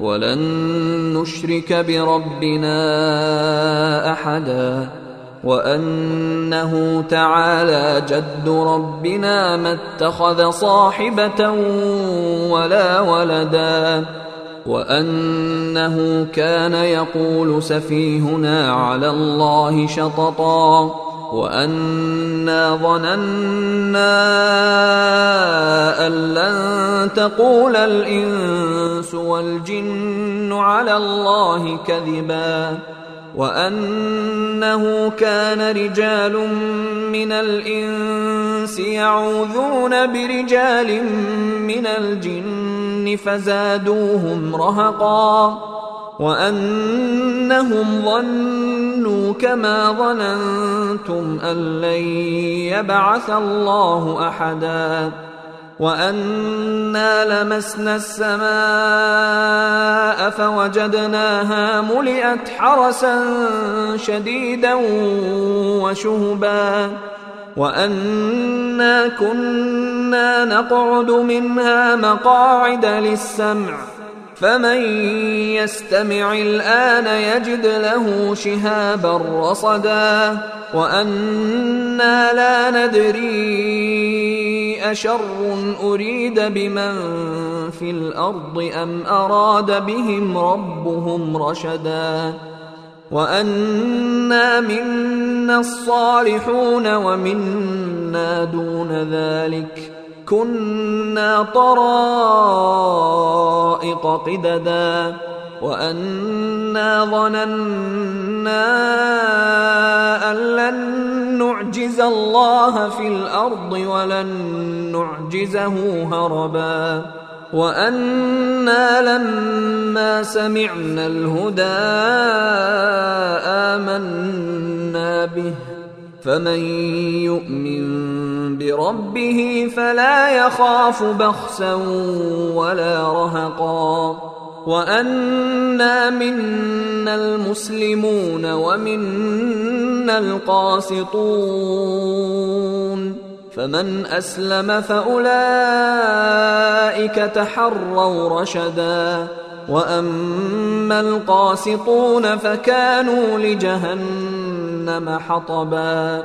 ولن نشرك بربنا أحدا وأنه تعالى جد ربنا ما اتخذ صاحبة ولا ولدا وأنه كان يقول سفيهنا على الله شططا وأنا ظننا أن لن تقول والجن على الله كذبا وأنه كان رجال من الإنس يعوذون برجال من الجن فزادوهم رهقا وأنهم ظنوا كما ظننتم أن لن يبعث الله أحدا وانا لمسنا السماء فوجدناها ملئت حرسا شديدا وشهبا وانا كنا نقعد منها مقاعد للسمع فمن يستمع الان يجد له شهابا رصدا وأنا لا ندري أشر أريد بمن في الأرض أم أراد بهم ربهم رشدا وأنا منا الصالحون ومنا دون ذلك كنا طرائق قددا وأنا ظننا نعجز الله في الأرض ولن نعجزه هربا وأنا لما سمعنا الهدى آمنا به. فمن يؤمن بربه فلا يخاف بخسا ولا رهقا. وانا منا المسلمون ومنا القاسطون فمن اسلم فاولئك تحروا رشدا واما القاسطون فكانوا لجهنم حطبا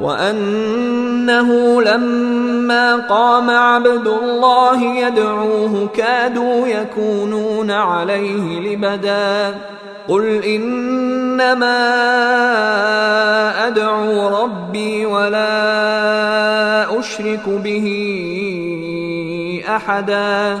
وأنه لما قام عبد الله يدعوه كادوا يكونون عليه لبدا. قل إنما أدعو ربي ولا أشرك به أحدا.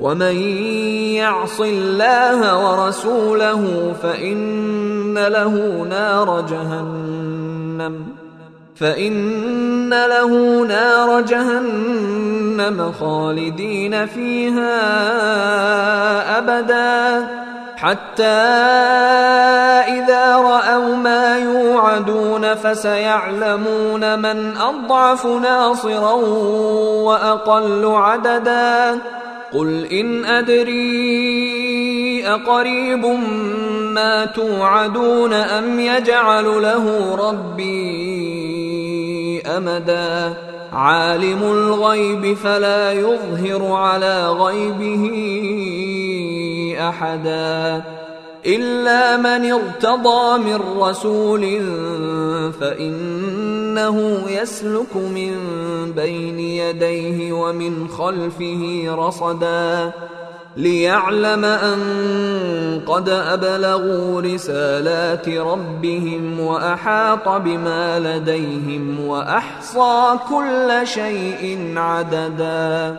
ومن يعص الله ورسوله فان له نار جهنم فان له نار جهنم خالدين فيها ابدا حتى اذا راوا ما يوعدون فسيعلمون من اضعف ناصرا واقل عددا قل ان ادري اقريب ما توعدون ام يجعل له ربي امدا عالم الغيب فلا يظهر على غيبه احدا الا من ارتضى من رسول فانه يسلك من بين يديه ومن خلفه رصدا ليعلم أن قد أبلغوا رسالات ربهم وأحاط بما لديهم وأحصى كل شيء عددا.